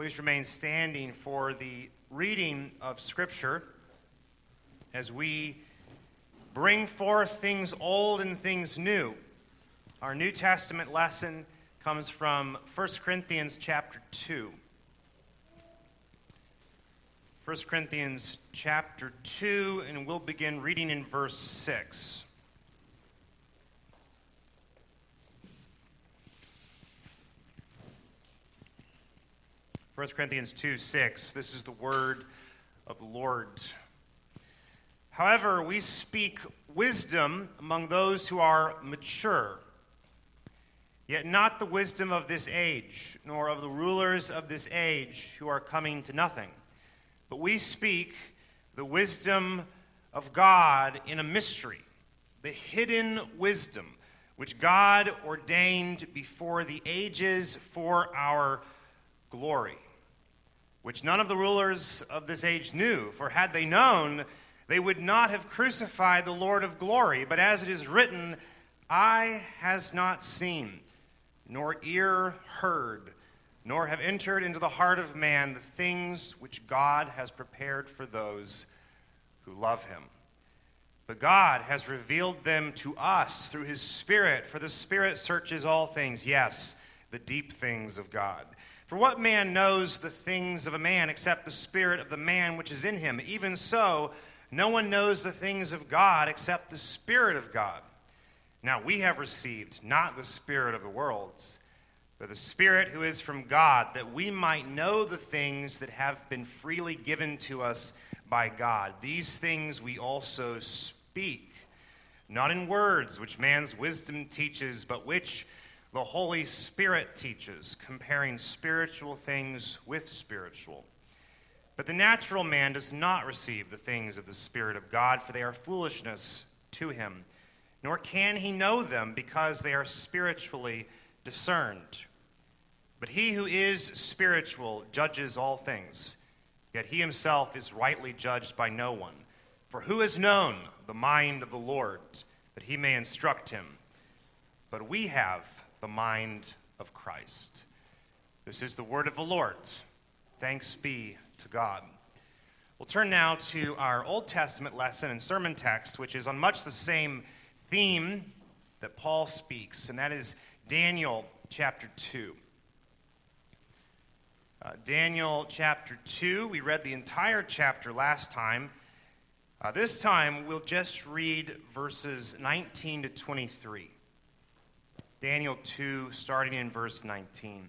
Please remain standing for the reading of Scripture as we bring forth things old and things new. Our New Testament lesson comes from 1 Corinthians chapter 2. 1 Corinthians chapter 2, and we'll begin reading in verse 6. 1 Corinthians 2 6. This is the word of the Lord. However, we speak wisdom among those who are mature, yet not the wisdom of this age, nor of the rulers of this age who are coming to nothing. But we speak the wisdom of God in a mystery, the hidden wisdom which God ordained before the ages for our glory which none of the rulers of this age knew. For had they known, they would not have crucified the Lord of glory. But as it is written, eye has not seen, nor ear heard, nor have entered into the heart of man the things which God has prepared for those who love him. But God has revealed them to us through his Spirit, for the Spirit searches all things, yes, the deep things of God. For what man knows the things of a man except the spirit of the man which is in him? Even so, no one knows the things of God except the Spirit of God. Now we have received not the Spirit of the world, but the Spirit who is from God, that we might know the things that have been freely given to us by God. These things we also speak, not in words which man's wisdom teaches, but which the Holy Spirit teaches, comparing spiritual things with spiritual. But the natural man does not receive the things of the Spirit of God, for they are foolishness to him, nor can he know them because they are spiritually discerned. But he who is spiritual judges all things, yet he himself is rightly judged by no one. For who has known the mind of the Lord, that he may instruct him? But we have the mind of Christ. This is the word of the Lord. Thanks be to God. We'll turn now to our Old Testament lesson and sermon text, which is on much the same theme that Paul speaks, and that is Daniel chapter 2. Uh, Daniel chapter 2, we read the entire chapter last time. Uh, this time, we'll just read verses 19 to 23. Daniel 2, starting in verse 19.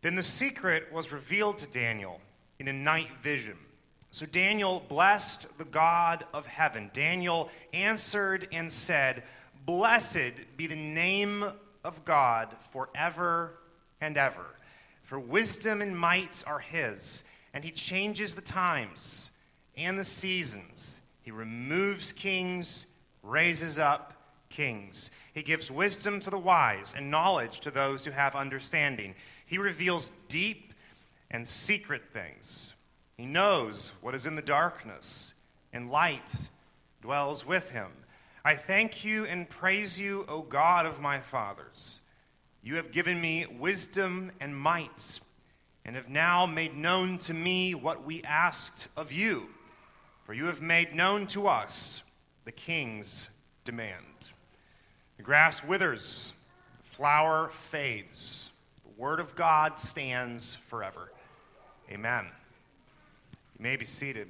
Then the secret was revealed to Daniel in a night vision. So Daniel blessed the God of heaven. Daniel answered and said, Blessed be the name of God forever and ever. For wisdom and might are his, and he changes the times and the seasons. He removes kings, raises up kings. He gives wisdom to the wise and knowledge to those who have understanding. He reveals deep and secret things. He knows what is in the darkness, and light dwells with him. I thank you and praise you, O God of my fathers. You have given me wisdom and might, and have now made known to me what we asked of you. For you have made known to us the king's demand. The grass withers, the flower fades. The word of God stands forever. Amen. You may be seated.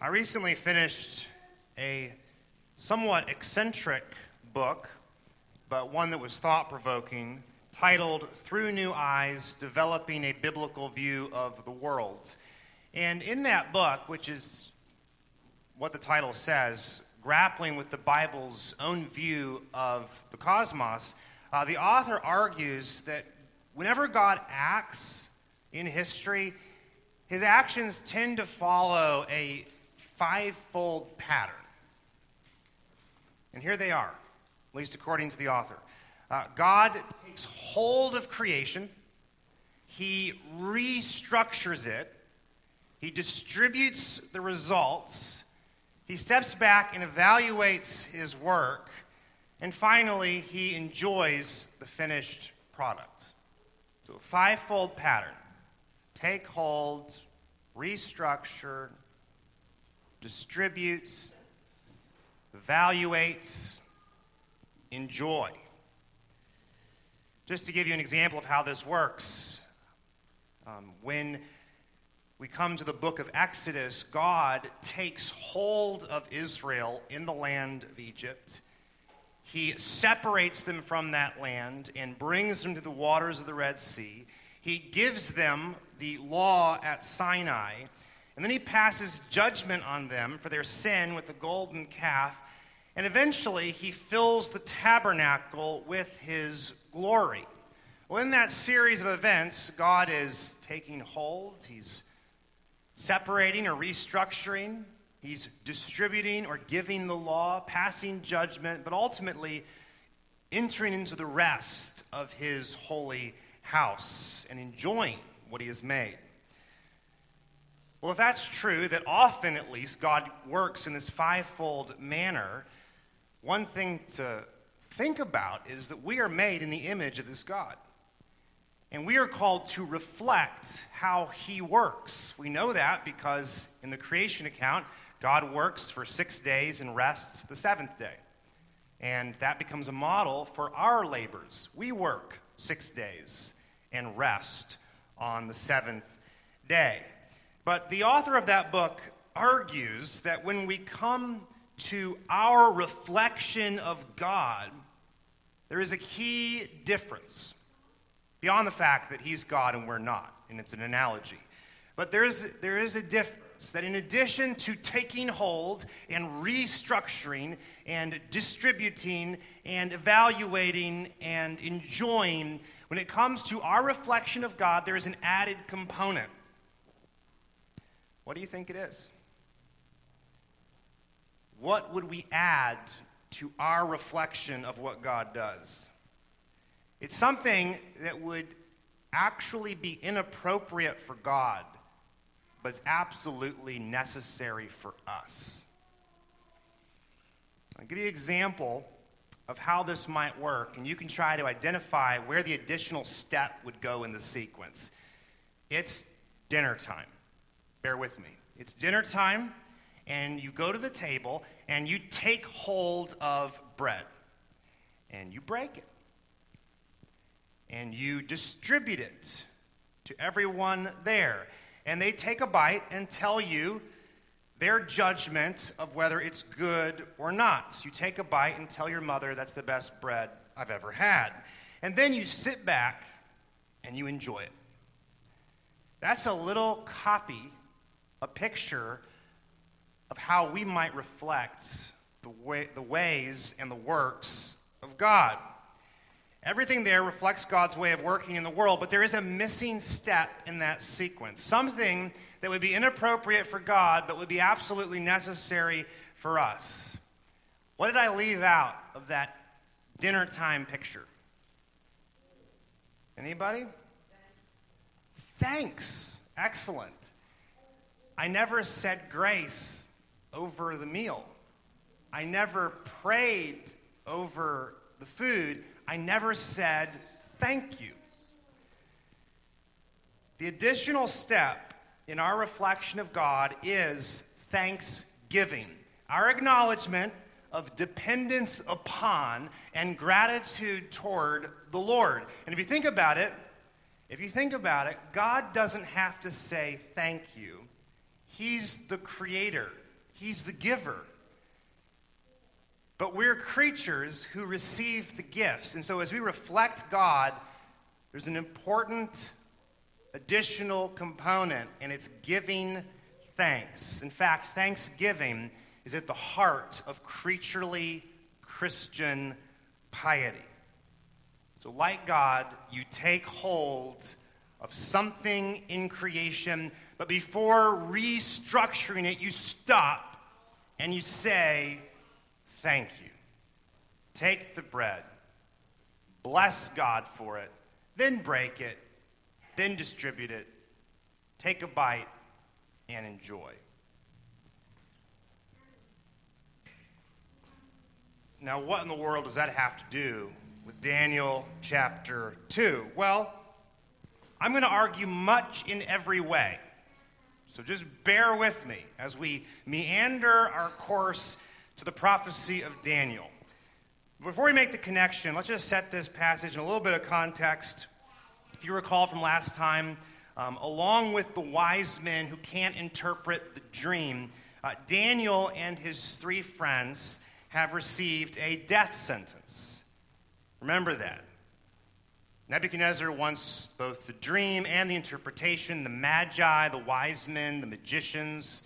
I recently finished a somewhat eccentric book, but one that was thought provoking, titled Through New Eyes Developing a Biblical View of the World. And in that book, which is what the title says, grappling with the Bible's own view of the cosmos, uh, the author argues that whenever God acts in history, his actions tend to follow a fivefold pattern. And here they are at least according to the author. Uh, God takes hold of creation, He restructures it, He distributes the results, He steps back and evaluates His work, and finally, He enjoys the finished product. So, a fivefold pattern take hold, restructure, distribute, evaluates, enjoy. Just to give you an example of how this works, um, when we come to the book of Exodus, God takes hold of Israel in the land of Egypt. He separates them from that land and brings them to the waters of the Red Sea. He gives them the law at Sinai, and then he passes judgment on them for their sin with the golden calf. And eventually, he fills the tabernacle with his glory. Well, in that series of events, God is taking hold, he's separating or restructuring, he's distributing or giving the law, passing judgment, but ultimately entering into the rest of his holy house and enjoying what he has made. Well, if that's true, that often at least God works in this fivefold manner, one thing to think about is that we are made in the image of this God. And we are called to reflect how he works. We know that because in the creation account, God works for six days and rests the seventh day. And that becomes a model for our labors. We work six days and rest on the seventh day. But the author of that book argues that when we come to our reflection of God, there is a key difference beyond the fact that he's God and we're not, and it's an analogy. But there is, there is a difference that in addition to taking hold and restructuring and distributing and evaluating and enjoying, when it comes to our reflection of God, there is an added component. What do you think it is? What would we add to our reflection of what God does? It's something that would actually be inappropriate for God, but it's absolutely necessary for us. I'll give you an example of how this might work, and you can try to identify where the additional step would go in the sequence. It's dinner time. Bear with me. It's dinner time, and you go to the table and you take hold of bread and you break it and you distribute it to everyone there. And they take a bite and tell you their judgment of whether it's good or not. You take a bite and tell your mother that's the best bread I've ever had. And then you sit back and you enjoy it. That's a little copy, a picture of how we might reflect the, way, the ways and the works of God. Everything there reflects God's way of working in the world, but there is a missing step in that sequence. Something that would be inappropriate for God, but would be absolutely necessary for us. What did I leave out of that dinner time picture? Anybody? Thanks. Excellent. I never said grace over the meal. I never prayed over the food. I never said thank you. The additional step in our reflection of God is thanksgiving, our acknowledgement of dependence upon and gratitude toward the Lord. And if you think about it, if you think about it, God doesn't have to say thank you. He's the creator, He's the giver. But we're creatures who receive the gifts. And so as we reflect God, there's an important additional component, and it's giving thanks. In fact, thanksgiving is at the heart of creaturely Christian piety. So, like God, you take hold of something in creation, but before restructuring it, you stop and you say, Thank you. take the bread, bless God for it, then break it, then distribute it, take a bite, and enjoy. Now, what in the world does that have to do with Daniel chapter 2? Well, I'm going to argue much in every way. So just bear with me as we meander our course to the prophecy of Daniel. Before we make the connection, let's just set this passage in a little bit of context. If you recall from last time, um, along with the wise men who can't interpret the dream, uh, Daniel and his three friends have received a death sentence. Remember that. Nebuchadnezzar wants both the dream and the interpretation. The magi, the wise men, the magicians,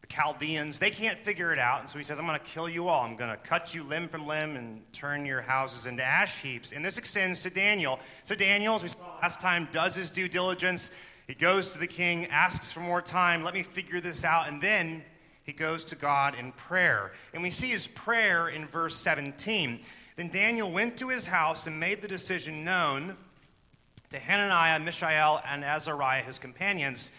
the Chaldeans, they can't figure it out. And so he says, I'm going to kill you all. I'm going to cut you limb from limb and turn your houses into ash heaps. And this extends to Daniel. So Daniel, as we saw last time, does his due diligence. He goes to the king, asks for more time. Let me figure this out. And then he goes to God in prayer. And we see his prayer in verse 17. Then Daniel went to his house and made the decision known to Hananiah, Mishael, and Azariah, his companions,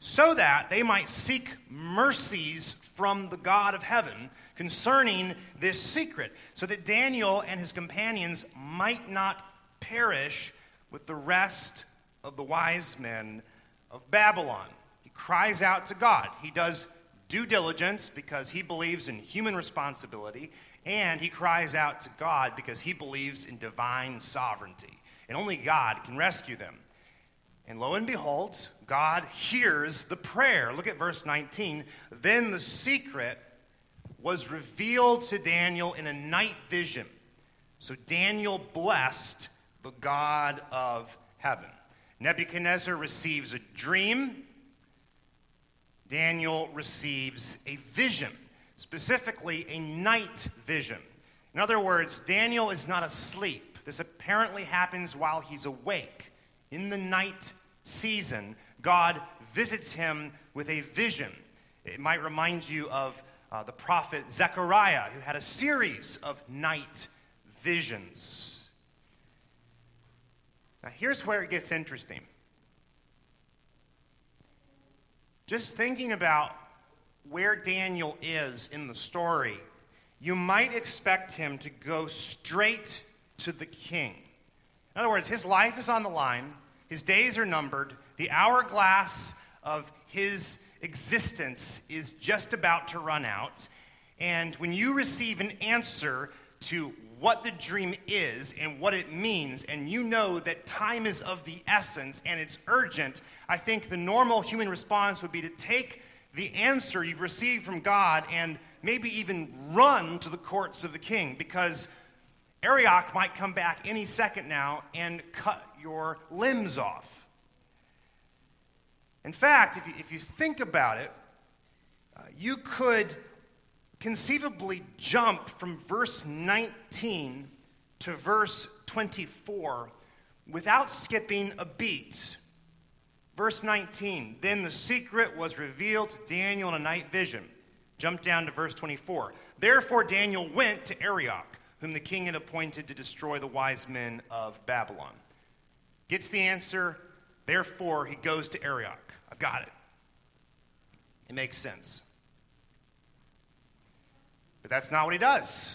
so that they might seek mercies from the God of heaven concerning this secret, so that Daniel and his companions might not perish with the rest of the wise men of Babylon. He cries out to God. He does due diligence because he believes in human responsibility and he cries out to God because he believes in divine sovereignty. And only God can rescue them. And lo and behold, God hears the prayer. Look at verse 19. Then the secret was revealed to Daniel in a night vision. So Daniel blessed the God of heaven. Nebuchadnezzar receives a dream. Daniel receives a vision specifically a night vision. In other words, Daniel is not asleep. This apparently happens while he's awake. In the night season, God visits him with a vision. It might remind you of uh, the prophet Zechariah, who had a series of night visions. Now, here's where it gets interesting. Just thinking about where Daniel is in the story, you might expect him to go straight to the king. In other words, his life is on the line, his days are numbered, the hourglass of his existence is just about to run out. And when you receive an answer to what the dream is and what it means, and you know that time is of the essence and it's urgent, I think the normal human response would be to take the answer you've received from God and maybe even run to the courts of the king because Arioch might come back any second now and cut your limbs off. In fact, if you, if you think about it, uh, you could conceivably jump from verse 19 to verse 24 without skipping a beat. Verse 19, then the secret was revealed to Daniel in a night vision. Jump down to verse 24. Therefore, Daniel went to Arioch, whom the king had appointed to destroy the wise men of Babylon. Gets the answer, therefore, he goes to Arioch. I've got it. It makes sense. But that's not what he does.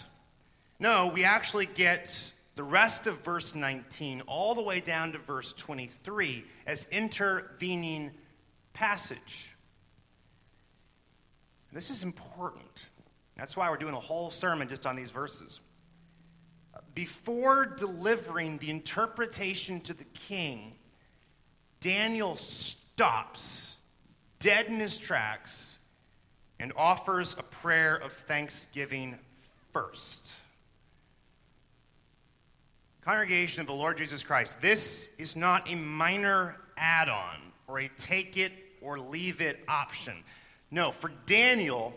No, we actually get the rest of verse 19 all the way down to verse 23 as intervening passage. This is important. That's why we're doing a whole sermon just on these verses. Before delivering the interpretation to the king, Daniel stops dead in his tracks and offers a prayer of thanksgiving first. Congregation of the Lord Jesus Christ, this is not a minor add on or a take it or leave it option. No, for Daniel,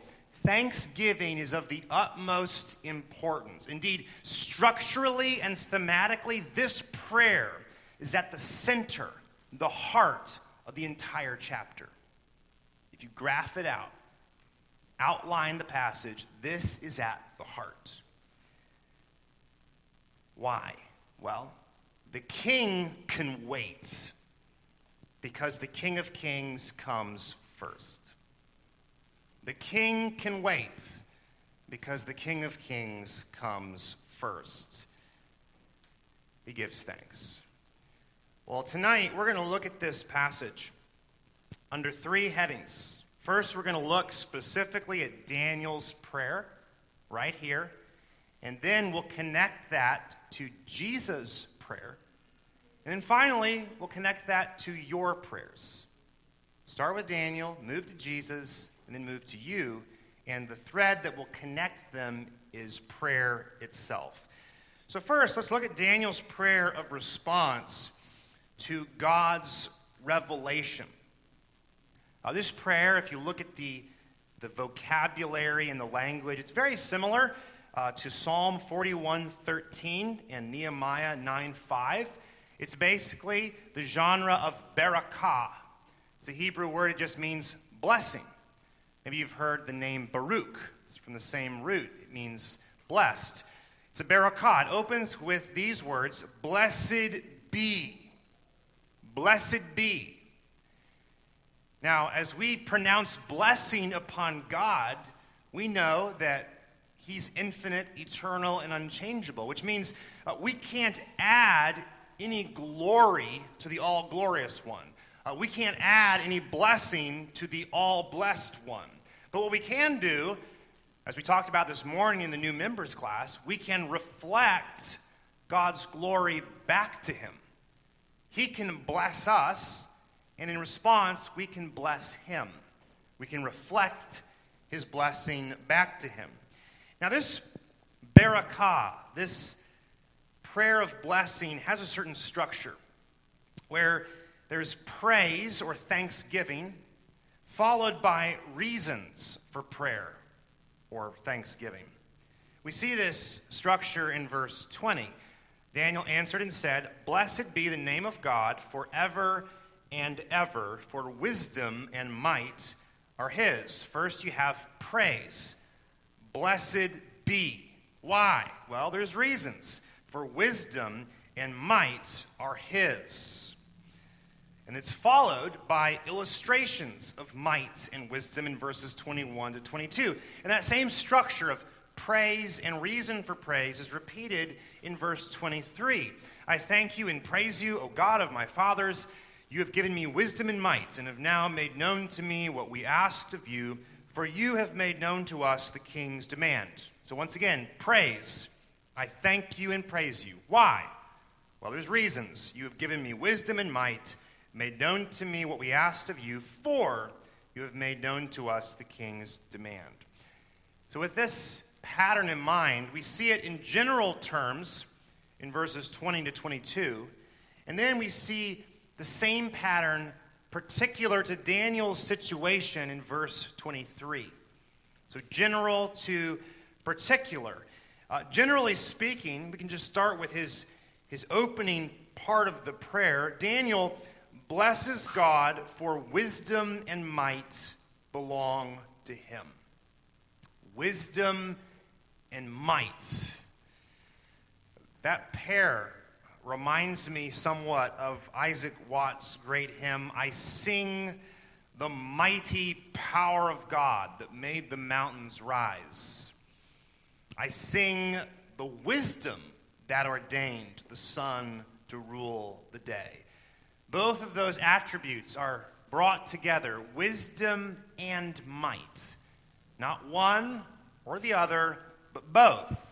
thanksgiving is of the utmost importance. Indeed, structurally and thematically, this prayer is at the center, the heart of the entire chapter. If you graph it out, outline the passage, this is at the heart. Why? Well, the king can wait because the King of Kings comes first. The king can wait because the King of Kings comes first. He gives thanks. Well, tonight we're going to look at this passage under three headings. First, we're going to look specifically at Daniel's prayer right here, and then we'll connect that to Jesus' prayer. And then finally, we'll connect that to your prayers. Start with Daniel, move to Jesus, and then move to you. And the thread that will connect them is prayer itself. So, first, let's look at Daniel's prayer of response to God's revelation. Uh, this prayer, if you look at the, the vocabulary and the language, it's very similar uh, to Psalm 41:13 and Nehemiah 9:5. It's basically the genre of barakah. It's a Hebrew word, it just means blessing. Maybe you've heard the name Baruch. It's from the same root. It means blessed. It's a barakah. It opens with these words Blessed be. Blessed be. Now, as we pronounce blessing upon God, we know that He's infinite, eternal, and unchangeable, which means uh, we can't add any glory to the all glorious one. Uh, we can't add any blessing to the all blessed one. But what we can do, as we talked about this morning in the new members class, we can reflect God's glory back to Him. He can bless us, and in response, we can bless Him. We can reflect His blessing back to Him. Now, this barakah, this prayer of blessing, has a certain structure where there's praise or thanksgiving, followed by reasons for prayer or thanksgiving. We see this structure in verse 20. Daniel answered and said, Blessed be the name of God forever and ever, for wisdom and might are his. First, you have praise. Blessed be. Why? Well, there's reasons. For wisdom and might are his. And it's followed by illustrations of might and wisdom in verses 21 to 22. And that same structure of praise and reason for praise is repeated in verse 23. I thank you and praise you, O God of my fathers. You have given me wisdom and might, and have now made known to me what we asked of you for you have made known to us the king's demand. So, once again, praise. I thank you and praise you. Why? Well, there's reasons. You have given me wisdom and might, made known to me what we asked of you, for you have made known to us the king's demand. So, with this pattern in mind, we see it in general terms in verses 20 to 22, and then we see the same pattern particular to Daniel's situation in verse 23. So, general to particular. Uh, generally speaking, we can just start with his, his opening part of the prayer. Daniel blesses God for wisdom and might belong to him. Wisdom and might. That pair reminds me somewhat of Isaac Watts' great hymn, I Sing the Mighty Power of God that made the mountains rise. I sing the wisdom that ordained the sun to rule the day. Both of those attributes are brought together wisdom and might. Not one or the other, but both.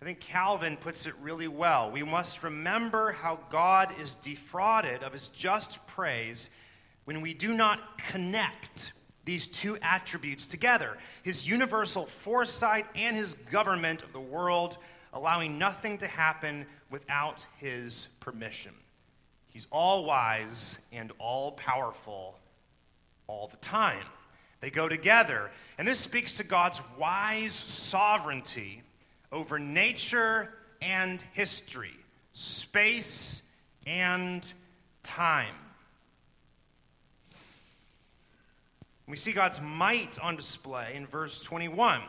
I think Calvin puts it really well. We must remember how God is defrauded of his just praise when we do not connect these two attributes together his universal foresight and his government of the world, allowing nothing to happen without his permission. He's all wise and all powerful all the time. They go together. And this speaks to God's wise sovereignty over nature and history, space and time. We see God's might on display in verse 21.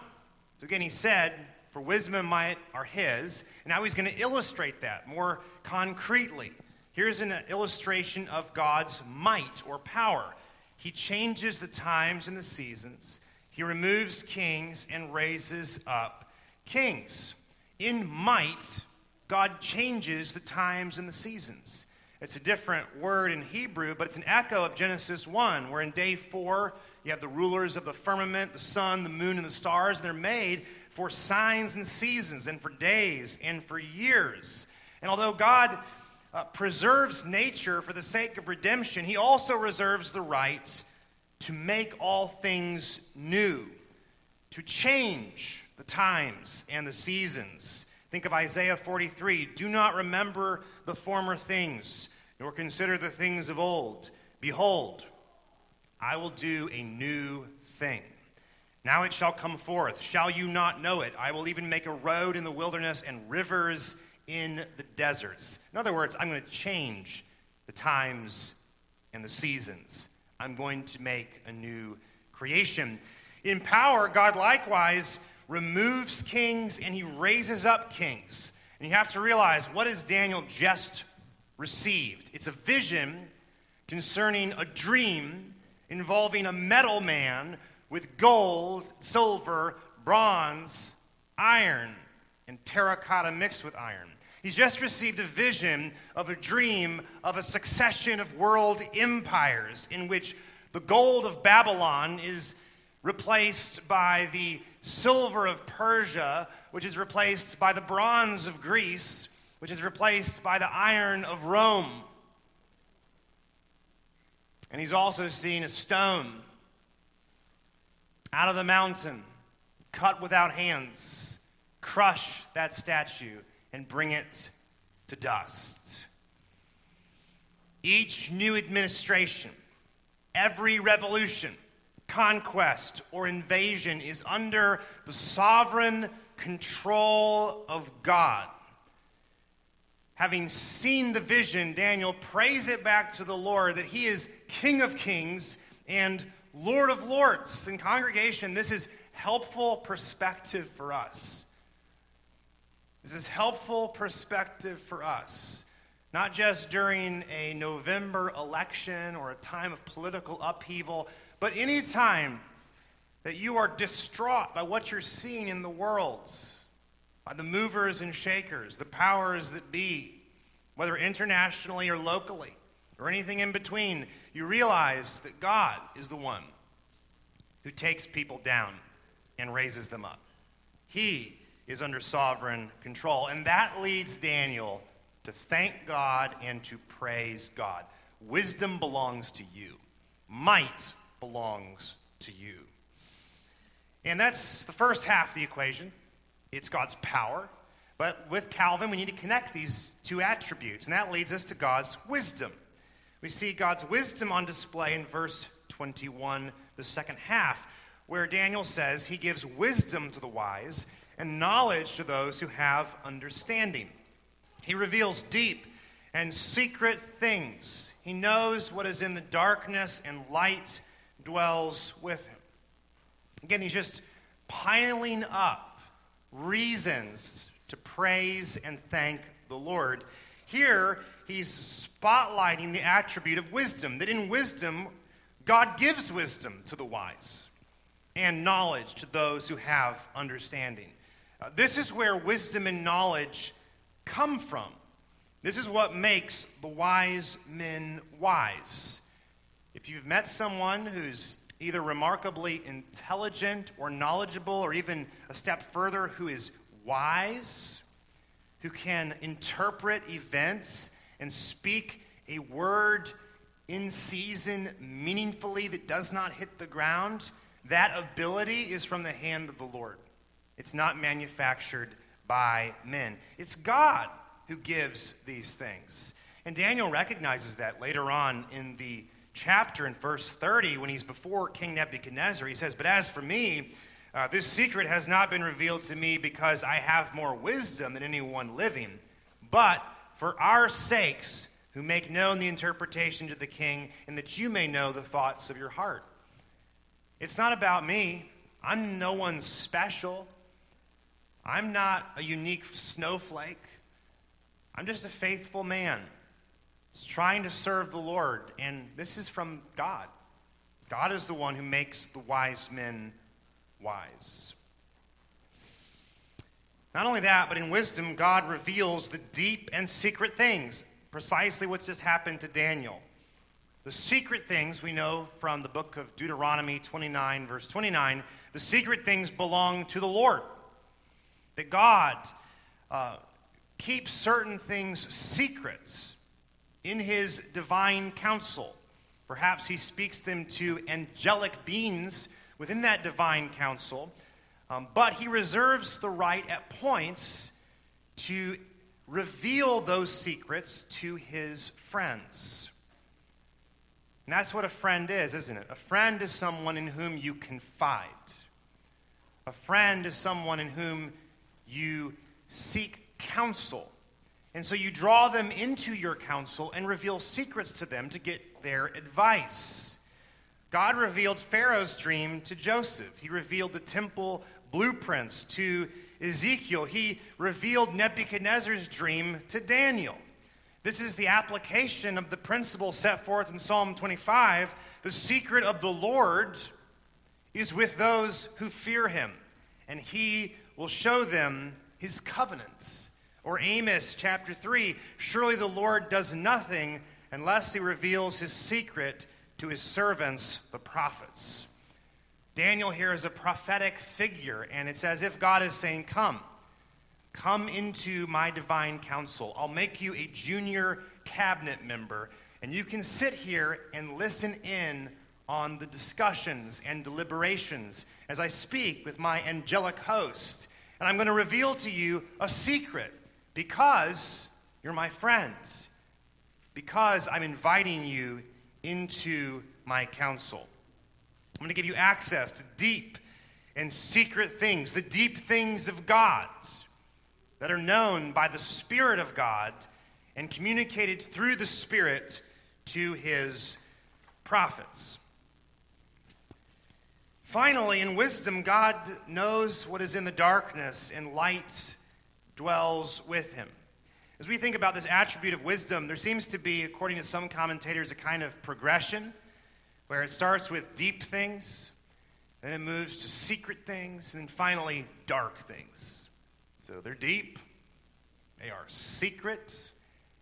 So again, he said, for wisdom and might are his. And now he's going to illustrate that more concretely. Here's an illustration of God's might or power. He changes the times and the seasons. He removes kings and raises up kings. In might, God changes the times and the seasons. It's a different word in Hebrew, but it's an echo of Genesis 1, where in day 4, you have the rulers of the firmament, the sun, the moon, and the stars. And they're made for signs and seasons, and for days, and for years. And although God uh, preserves nature for the sake of redemption, he also reserves the right to make all things new, to change the times and the seasons. Think of Isaiah 43 Do not remember the former things, nor consider the things of old. Behold, I will do a new thing. Now it shall come forth. Shall you not know it? I will even make a road in the wilderness and rivers in the deserts. In other words, I'm going to change the times and the seasons. I'm going to make a new creation. In power, God likewise removes kings and he raises up kings. And you have to realize what has Daniel just received? It's a vision concerning a dream involving a metal man with gold, silver, bronze, iron, and terracotta mixed with iron. He's just received a vision of a dream of a succession of world empires in which the gold of Babylon is replaced by the silver of Persia, which is replaced by the bronze of Greece, which is replaced by the iron of Rome. And he's also seen a stone out of the mountain, cut without hands, crush that statue and bring it to dust. Each new administration, every revolution, conquest, or invasion is under the sovereign control of God. Having seen the vision, Daniel prays it back to the Lord that he is King of kings and Lord of lords. In congregation, this is helpful perspective for us. This is helpful perspective for us, not just during a November election or a time of political upheaval, but any time that you are distraught by what you're seeing in the world, by the movers and shakers, the powers that be, whether internationally or locally, or anything in between, you realize that God is the one who takes people down and raises them up. He is under sovereign control. And that leads Daniel to thank God and to praise God. Wisdom belongs to you, might belongs to you. And that's the first half of the equation. It's God's power. But with Calvin, we need to connect these two attributes. And that leads us to God's wisdom. We see God's wisdom on display in verse 21, the second half, where Daniel says he gives wisdom to the wise and knowledge to those who have understanding. He reveals deep and secret things. He knows what is in the darkness, and light dwells with him. Again, he's just piling up reasons to praise and thank the Lord. Here, he's spotlighting the attribute of wisdom, that in wisdom, God gives wisdom to the wise and knowledge to those who have understanding. Uh, this is where wisdom and knowledge come from. This is what makes the wise men wise. If you've met someone who's either remarkably intelligent or knowledgeable, or even a step further, who is wise, who can interpret events and speak a word in season meaningfully that does not hit the ground, that ability is from the hand of the Lord. It's not manufactured by men. It's God who gives these things. And Daniel recognizes that later on in the chapter in verse 30 when he's before King Nebuchadnezzar. He says, But as for me, uh, this secret has not been revealed to me because I have more wisdom than anyone living, but for our sakes who make known the interpretation to the king, and that you may know the thoughts of your heart. It's not about me. I'm no one special. I'm not a unique snowflake. I'm just a faithful man trying to serve the Lord. And this is from God. God is the one who makes the wise men wise. Not only that, but in wisdom, God reveals the deep and secret things, precisely what just happened to Daniel. The secret things we know from the book of Deuteronomy 29, verse 29, the secret things belong to the Lord. That God uh, keeps certain things secrets in his divine counsel. Perhaps he speaks them to angelic beings within that divine counsel, um, but he reserves the right at points to reveal those secrets to his friends. And that's what a friend is, isn't it? A friend is someone in whom you confide. A friend is someone in whom you seek counsel. And so you draw them into your counsel and reveal secrets to them to get their advice. God revealed Pharaoh's dream to Joseph. He revealed the temple blueprints to Ezekiel. He revealed Nebuchadnezzar's dream to Daniel. This is the application of the principle set forth in Psalm 25. The secret of the Lord is with those who fear him, and he will show them his covenant. Or Amos chapter 3 Surely the Lord does nothing unless he reveals his secret to his servants, the prophets. Daniel here is a prophetic figure, and it's as if God is saying, Come, come into my divine counsel. I'll make you a junior cabinet member, and you can sit here and listen in on the discussions and deliberations as I speak with my angelic host. And I'm going to reveal to you a secret because you're my friends, because I'm inviting you into my counsel. I'm going to give you access to deep and secret things, the deep things of God that are known by the Spirit of God and communicated through the Spirit to his prophets. Finally, in wisdom, God knows what is in the darkness, and light dwells with him. As we think about this attribute of wisdom, there seems to be, according to some commentators, a kind of progression where it starts with deep things, then it moves to secret things, and then finally dark things. So they're deep, they are secret,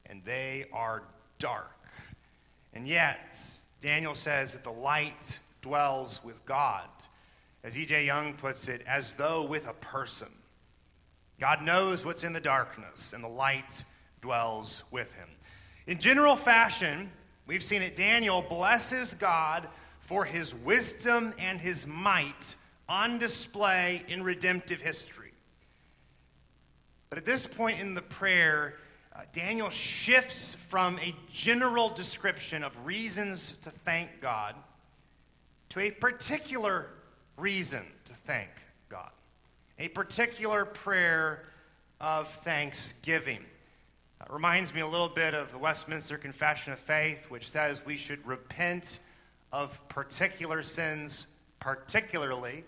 and they are dark. And yet, Daniel says that the light dwells with God. As E.J. Young puts it, as though with a person. God knows what's in the darkness, and the light dwells with him. In general fashion, we've seen that Daniel blesses God for his wisdom and his might on display in redemptive history. But at this point in the prayer, uh, Daniel shifts from a general description of reasons to thank God to a particular reason to thank a particular prayer of thanksgiving. It reminds me a little bit of the Westminster Confession of Faith, which says we should repent of particular sins particularly.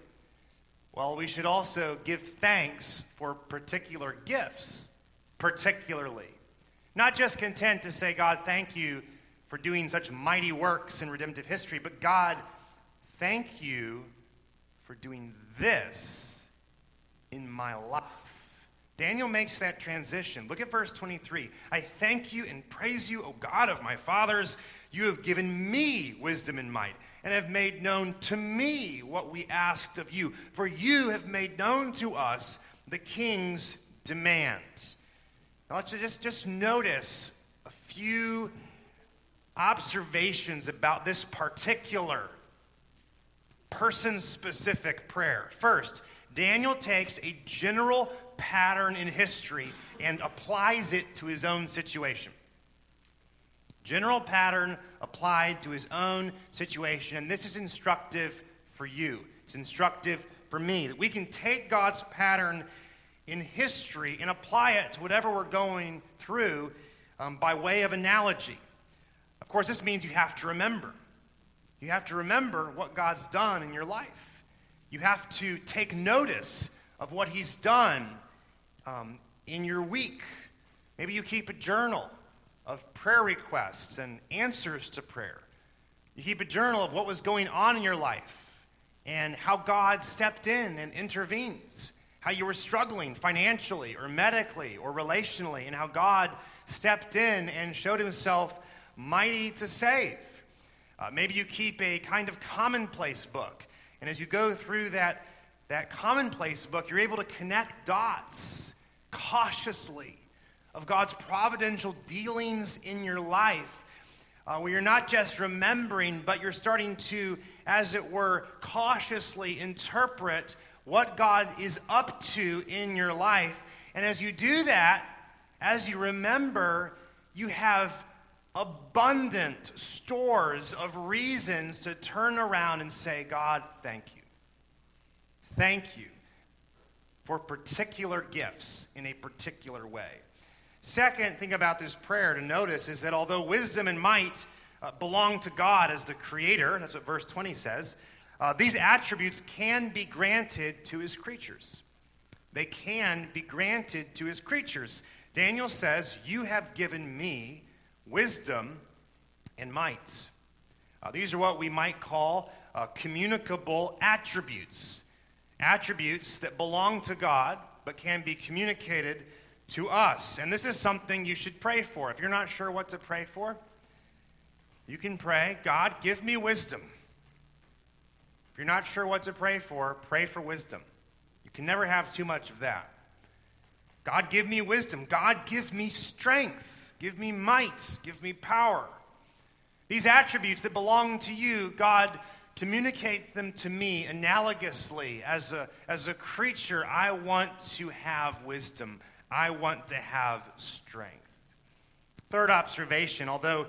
while we should also give thanks for particular gifts particularly. Not just content to say, God, thank you for doing such mighty works in redemptive history, but God, thank you for doing this in my life. Daniel makes that transition. Look at verse 23. I thank you and praise you, O God of my fathers. You have given me wisdom and might, and have made known to me what we asked of you. For you have made known to us the king's demand. Now let's just, just notice a few observations about this particular person specific prayer. First, Daniel takes a general pattern in history and applies it to his own situation. General pattern applied to his own situation. And this is instructive for you. It's instructive for me that we can take God's pattern in history and apply it to whatever we're going through um, by way of analogy. Of course, this means you have to remember. You have to remember what God's done in your life. You have to take notice of what He's done um, in your week. Maybe you keep a journal of prayer requests and answers to prayer. You keep a journal of what was going on in your life and how God stepped in and intervened, how you were struggling financially or medically or relationally, and how God stepped in and showed himself mighty to save. Uh, maybe you keep a kind of commonplace book, and as you go through that, that commonplace book, you're able to connect dots cautiously of God's providential dealings in your life, uh, where you're not just remembering, but you're starting to, as it were, cautiously interpret what God is up to in your life. And as you do that, as you remember, you have abundant stores of reasons to turn around and say, God, thank you. Thank you for particular gifts in a particular way. Second thing about this prayer to notice is that although wisdom and might uh, belong to God as the creator, that's what verse 20 says, uh, these attributes can be granted to his creatures. They can be granted to his creatures. Daniel says, You have given me wisdom and might. Uh, these are what we might call uh, communicable attributes. Attributes that belong to God but can be communicated to us. And this is something you should pray for. If you're not sure what to pray for, you can pray, God, give me wisdom. If you're not sure what to pray for, pray for wisdom. You can never have too much of that. God, give me wisdom. God, give me strength. Give me might. Give me power. These attributes that belong to you, God, communicate them to me analogously. As a, as a creature, I want to have wisdom. I want to have strength. Third observation although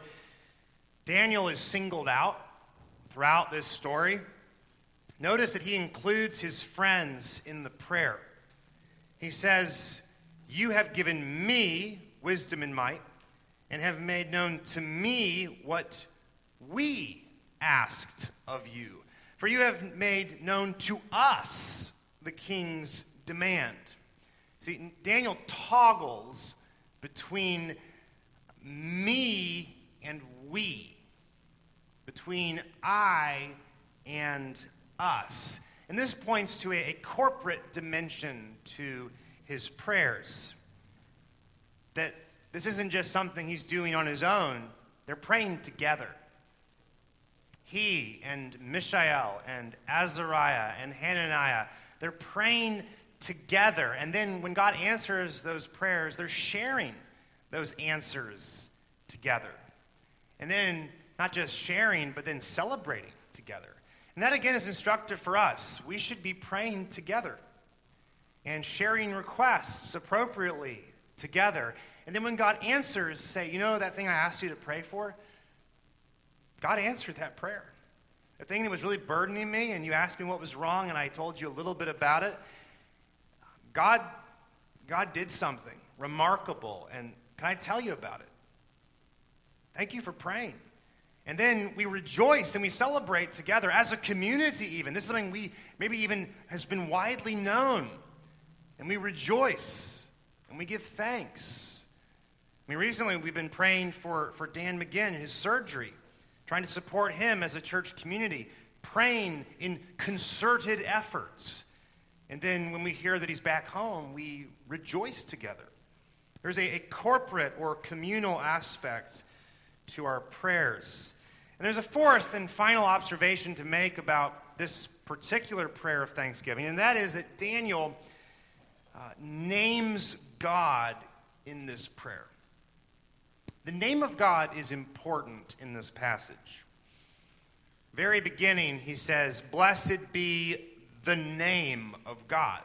Daniel is singled out throughout this story, notice that he includes his friends in the prayer. He says, You have given me wisdom and might, and have made known to me what we asked of you. For you have made known to us the king's demand. See, Daniel toggles between me and we, between I and us. And this points to a, a corporate dimension to his prayers. That this isn't just something he's doing on his own, they're praying together. He and Mishael and Azariah and Hananiah, they're praying together. And then when God answers those prayers, they're sharing those answers together. And then not just sharing, but then celebrating together. And that again is instructive for us. We should be praying together and sharing requests appropriately together. And then when God answers, say, you know that thing I asked you to pray for? God answered that prayer. The thing that was really burdening me, and you asked me what was wrong, and I told you a little bit about it. God, God did something remarkable, and can I tell you about it? Thank you for praying. And then we rejoice and we celebrate together as a community, even. This is something we maybe even has been widely known. And we rejoice and we give thanks. I mean, recently we've been praying for, for Dan McGinn, his surgery, trying to support him as a church community, praying in concerted efforts and then when we hear that he's back home, we rejoice together. There's a, a corporate or communal aspect to our prayers. And there's a fourth and final observation to make about this particular prayer of thanksgiving, and that is that Daniel uh, names God in this prayer. The name of God is important in this passage. Very beginning, he says, Blessed be the name of God,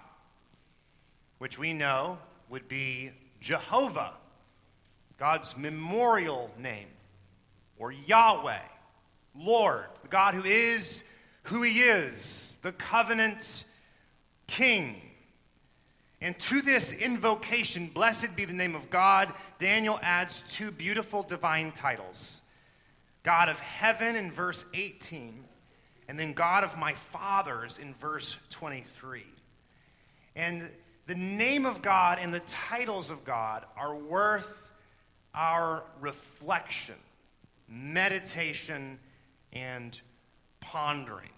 which we know would be Jehovah, God's memorial name, or Yahweh, Lord, the God who is who he is, the covenant king. And to this invocation, blessed be the name of God, Daniel adds two beautiful divine titles God of heaven in verse 18 and then God of my fathers in verse 23. And the name of God and the titles of God are worth our reflection, meditation, and pondering.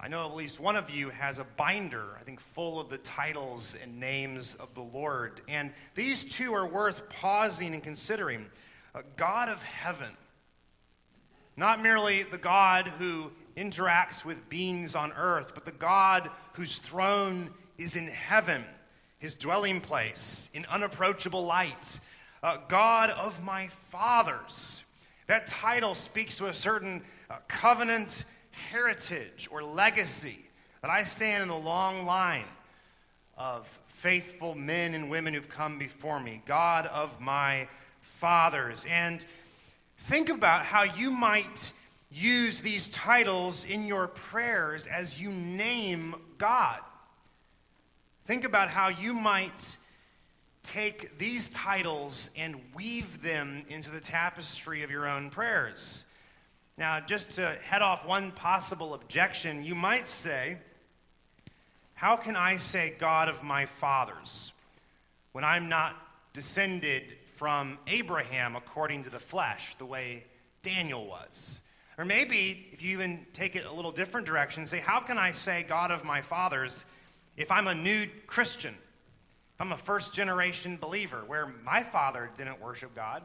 I know at least one of you has a binder, I think, full of the titles and names of the Lord. And these two are worth pausing and considering. A God of heaven, not merely the God who interacts with beings on earth, but the God whose throne is in heaven, his dwelling place in unapproachable light. God of my fathers. That title speaks to a certain uh, covenant heritage or legacy that I stand in the long line of faithful men and women who've come before me, God of my fathers. And think about how you might use these titles in your prayers as you name God. Think about how you might take these titles and weave them into the tapestry of your own prayers. Now, just to head off one possible objection, you might say, How can I say God of my fathers when I'm not descended from Abraham according to the flesh, the way Daniel was? Or maybe, if you even take it a little different direction, say, How can I say God of my fathers if I'm a new Christian? If I'm a first generation believer where my father didn't worship God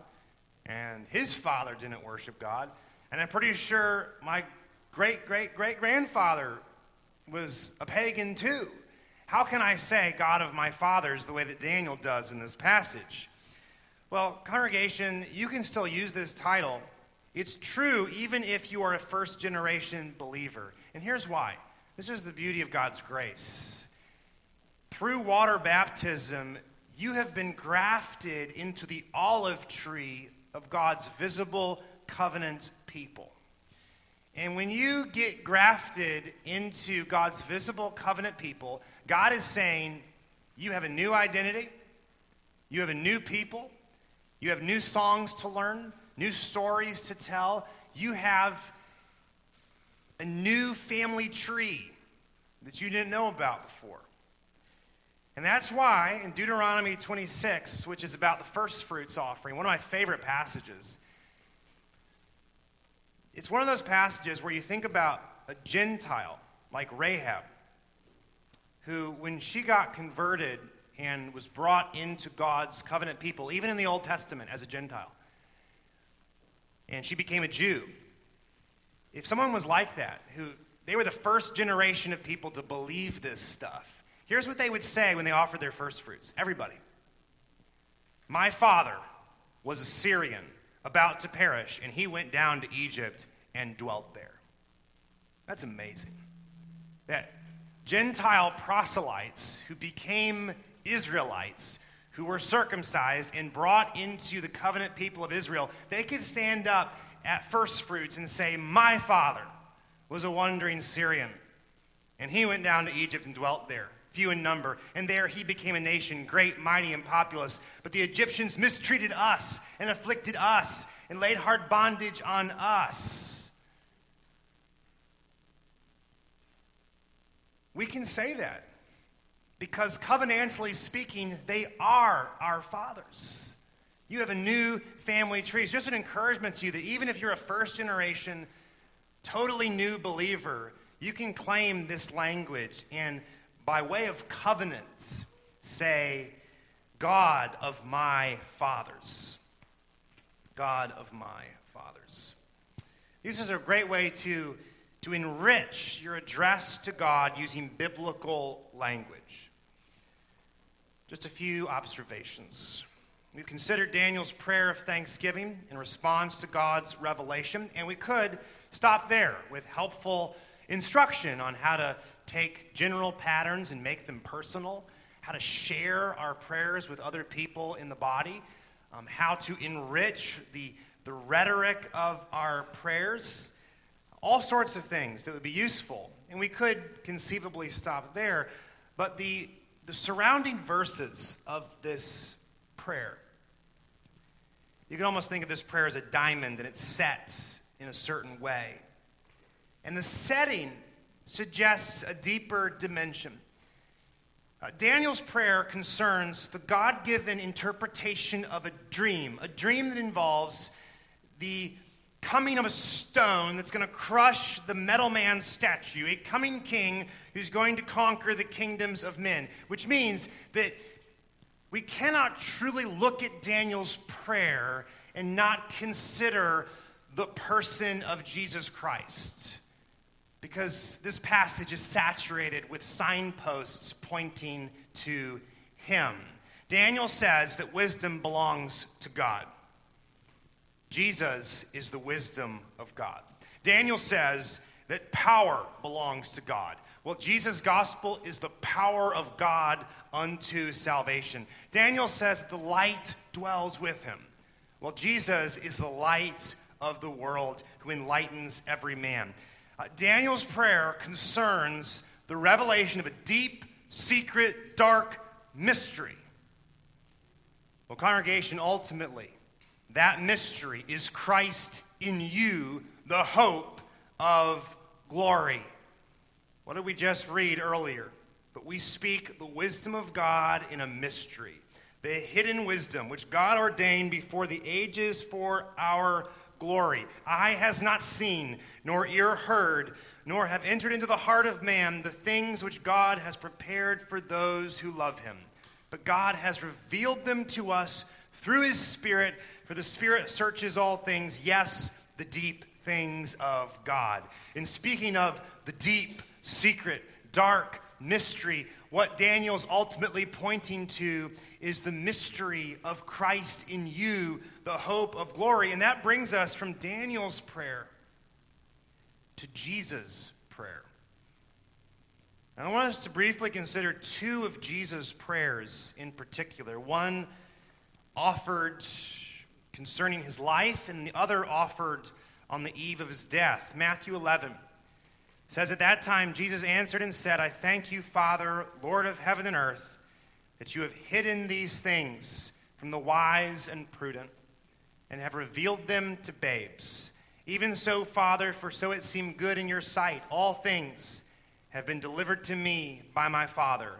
and his father didn't worship God? And I'm pretty sure my great great great grandfather was a pagan too. How can I say God of my fathers the way that Daniel does in this passage? Well, congregation, you can still use this title. It's true even if you are a first generation believer. And here's why this is the beauty of God's grace. Through water baptism, you have been grafted into the olive tree of God's visible covenant people. And when you get grafted into God's visible covenant people, God is saying, you have a new identity, you have a new people, you have new songs to learn, new stories to tell, you have a new family tree that you didn't know about before. And that's why in Deuteronomy 26, which is about the first fruits offering, one of my favorite passages, it's one of those passages where you think about a Gentile like Rahab, who, when she got converted and was brought into God's covenant people, even in the Old Testament as a Gentile, and she became a Jew. If someone was like that, who they were the first generation of people to believe this stuff, here's what they would say when they offered their first fruits. Everybody. My father was a Syrian about to perish, and he went down to Egypt and dwelt there. That's amazing. That Gentile proselytes who became Israelites, who were circumcised and brought into the covenant people of Israel, they could stand up at first fruits and say, My father was a wandering Syrian, and he went down to Egypt and dwelt there few in number. And there he became a nation, great, mighty, and populous. But the Egyptians mistreated us and afflicted us and laid hard bondage on us. We can say that because, covenantally speaking, they are our fathers. You have a new family tree. It's just an encouragement to you that even if you're a first generation, totally new believer, you can claim this language and by way of covenant, say, God of my fathers. God of my fathers. This is a great way to, to enrich your address to God using biblical language. Just a few observations. We've considered Daniel's prayer of thanksgiving in response to God's revelation, and we could stop there with helpful instruction on how to take general patterns and make them personal, how to share our prayers with other people in the body, um, how to enrich the, the rhetoric of our prayers, all sorts of things that would be useful. And we could conceivably stop there, but the, the surrounding verses of this prayer, you can almost think of this prayer as a diamond and it sets in a certain way. And the setting suggests a deeper dimension. Uh, Daniel's prayer concerns the God given interpretation of a dream, a dream that involves the coming of a stone that's going to crush the metal man statue, a coming king who's going to conquer the kingdoms of men, which means that we cannot truly look at Daniel's prayer and not consider the person of Jesus Christ. Because this passage is saturated with signposts pointing to him. Daniel says that wisdom belongs to God. Jesus is the wisdom of God. Daniel says that power belongs to God. Well, Jesus' gospel is the power of God unto salvation. Daniel says the light dwells with him. Well, Jesus is the light of the world who enlightens every man. Uh, Daniel's prayer concerns the revelation of a deep, secret, dark mystery. Well, congregation, ultimately, that mystery is Christ in you, the hope of glory. What did we just read earlier? But we speak the wisdom of God in a mystery, the hidden wisdom which God ordained before the ages for our glory. Eye has not seen, nor ear heard, nor have entered into the heart of man the things which God has prepared for those who love him. But God has revealed them to us through his Spirit, for the Spirit searches all things, yes, the deep things of God. In speaking of the deep, secret, dark mystery. What Daniel's ultimately pointing to is the mystery of Christ in you, the hope of glory. And that brings us from Daniel's prayer to Jesus' prayer. And I want us to briefly consider two of Jesus' prayers in particular. One offered concerning his life, and the other offered on the eve of his death. Matthew 11 says at that time Jesus answered and said, I thank you, Father, Lord of heaven and earth, that you have hidden these things from the wise and prudent and have revealed them to babes. Even so, Father, for so it seemed good in your sight, all things have been delivered to me by my Father.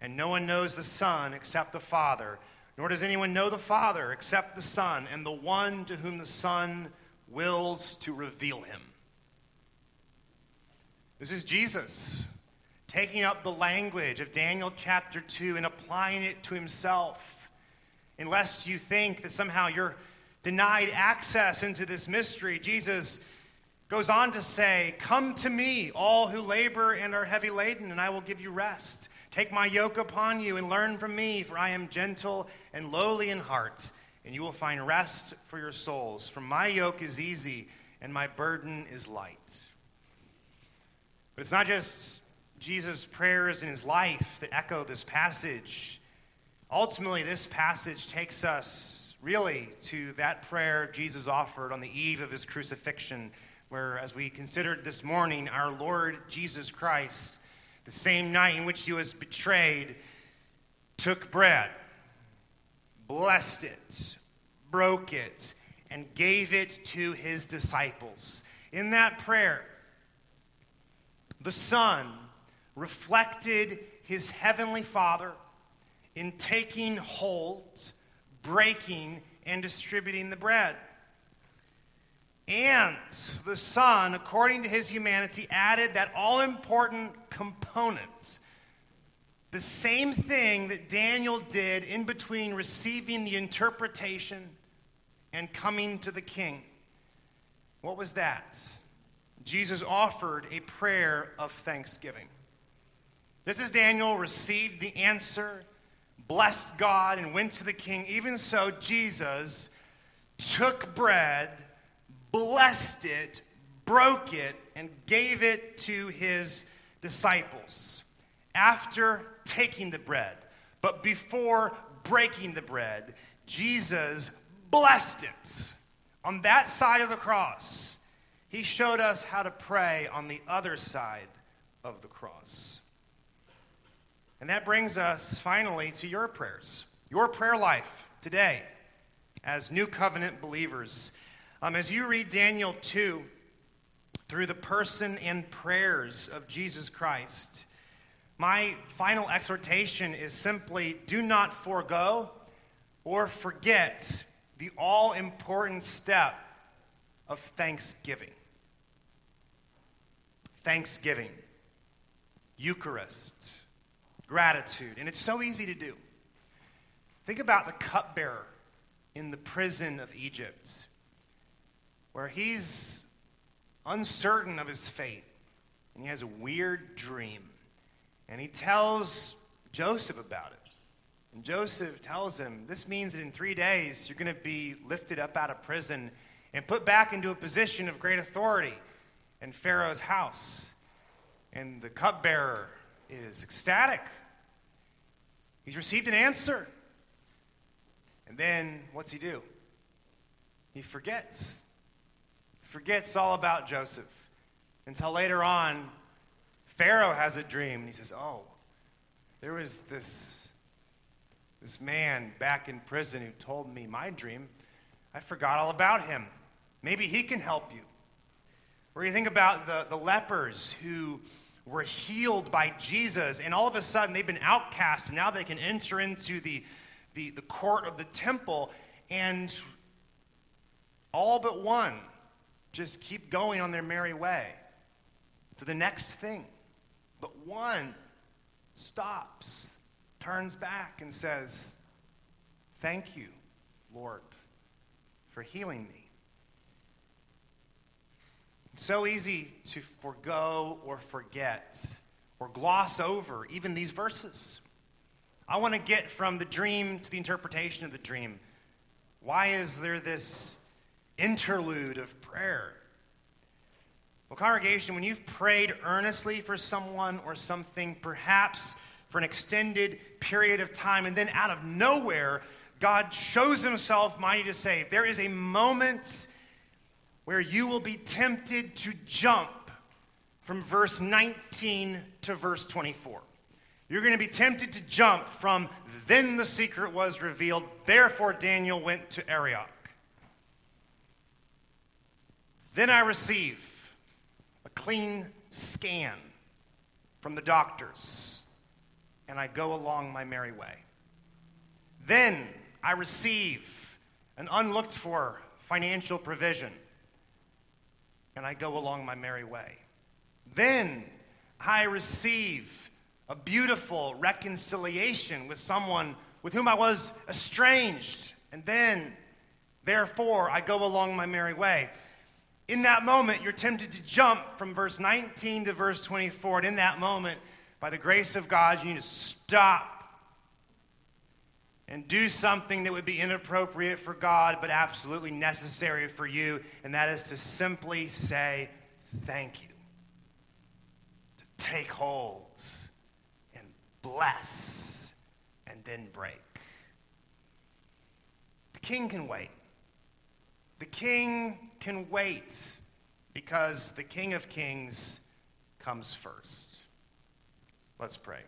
And no one knows the Son except the Father, nor does anyone know the Father except the Son, and the one to whom the Son wills to reveal him. This is Jesus taking up the language of Daniel chapter 2 and applying it to himself. Unless you think that somehow you're denied access into this mystery, Jesus goes on to say, Come to me, all who labor and are heavy laden, and I will give you rest. Take my yoke upon you and learn from me, for I am gentle and lowly in heart, and you will find rest for your souls. For my yoke is easy and my burden is light. But it's not just Jesus' prayers in his life that echo this passage. Ultimately, this passage takes us really to that prayer Jesus offered on the eve of his crucifixion, where, as we considered this morning, our Lord Jesus Christ, the same night in which he was betrayed, took bread, blessed it, broke it, and gave it to his disciples. In that prayer, the Son reflected his heavenly Father in taking hold, breaking, and distributing the bread. And the Son, according to his humanity, added that all important component. The same thing that Daniel did in between receiving the interpretation and coming to the king. What was that? Jesus offered a prayer of thanksgiving. Just as Daniel received the answer, blessed God, and went to the king, even so, Jesus took bread, blessed it, broke it, and gave it to his disciples. After taking the bread, but before breaking the bread, Jesus blessed it on that side of the cross he showed us how to pray on the other side of the cross. And that brings us finally to your prayers, your prayer life today as new covenant believers. Um, as you read Daniel 2, through the person and prayers of Jesus Christ, My final exhortation is simply do not forego or forget the all important step of thanksgiving. Thanksgiving, Eucharist, gratitude. And it's so easy to do. Think about the cupbearer in the prison of Egypt, where he's uncertain of his fate, and he has a weird dream. And he tells Joseph about it. And Joseph tells him, This means that in three days you're going to be lifted up out of prison and put back into a position of great authority in Pharaoh's house. And the cupbearer is ecstatic. He's received an answer. And then what's he do? He forgets. Forgets all about Joseph until later on, Pharaoh has a dream and he says, Oh, there was this, this man back in prison who told me my dream. I forgot all about him. Maybe he can help you. Or you think about the, the lepers who were healed by Jesus, and all of a sudden they've been outcast, and now they can enter into the, the, the court of the temple, and all but one just keep going on their merry way to the next thing. But one stops, turns back, and says, Thank you, Lord, for healing me. So easy to forego or forget or gloss over even these verses. I want to get from the dream to the interpretation of the dream. Why is there this interlude of prayer? Well, congregation, when you've prayed earnestly for someone or something, perhaps for an extended period of time, and then out of nowhere, God shows himself mighty to save, there is a moment where you will be tempted to jump from verse 19 to verse 24. You're going to be tempted to jump from then the secret was revealed, therefore Daniel went to Arioch. Then I receive a clean scan from the doctors, and I go along my merry way. Then I receive an unlooked for financial provision, and I go along my merry way. Then I receive a beautiful reconciliation with someone with whom I was estranged, and then, therefore, I go along my merry way. In that moment, you're tempted to jump from verse 19 to verse 24. And in that moment, by the grace of God, you need to stop and do something that would be inappropriate for God, but absolutely necessary for you. And that is to simply say, Thank you. To take hold and bless and then break. The king can wait. The king can wait because the King of Kings comes first. Let's pray.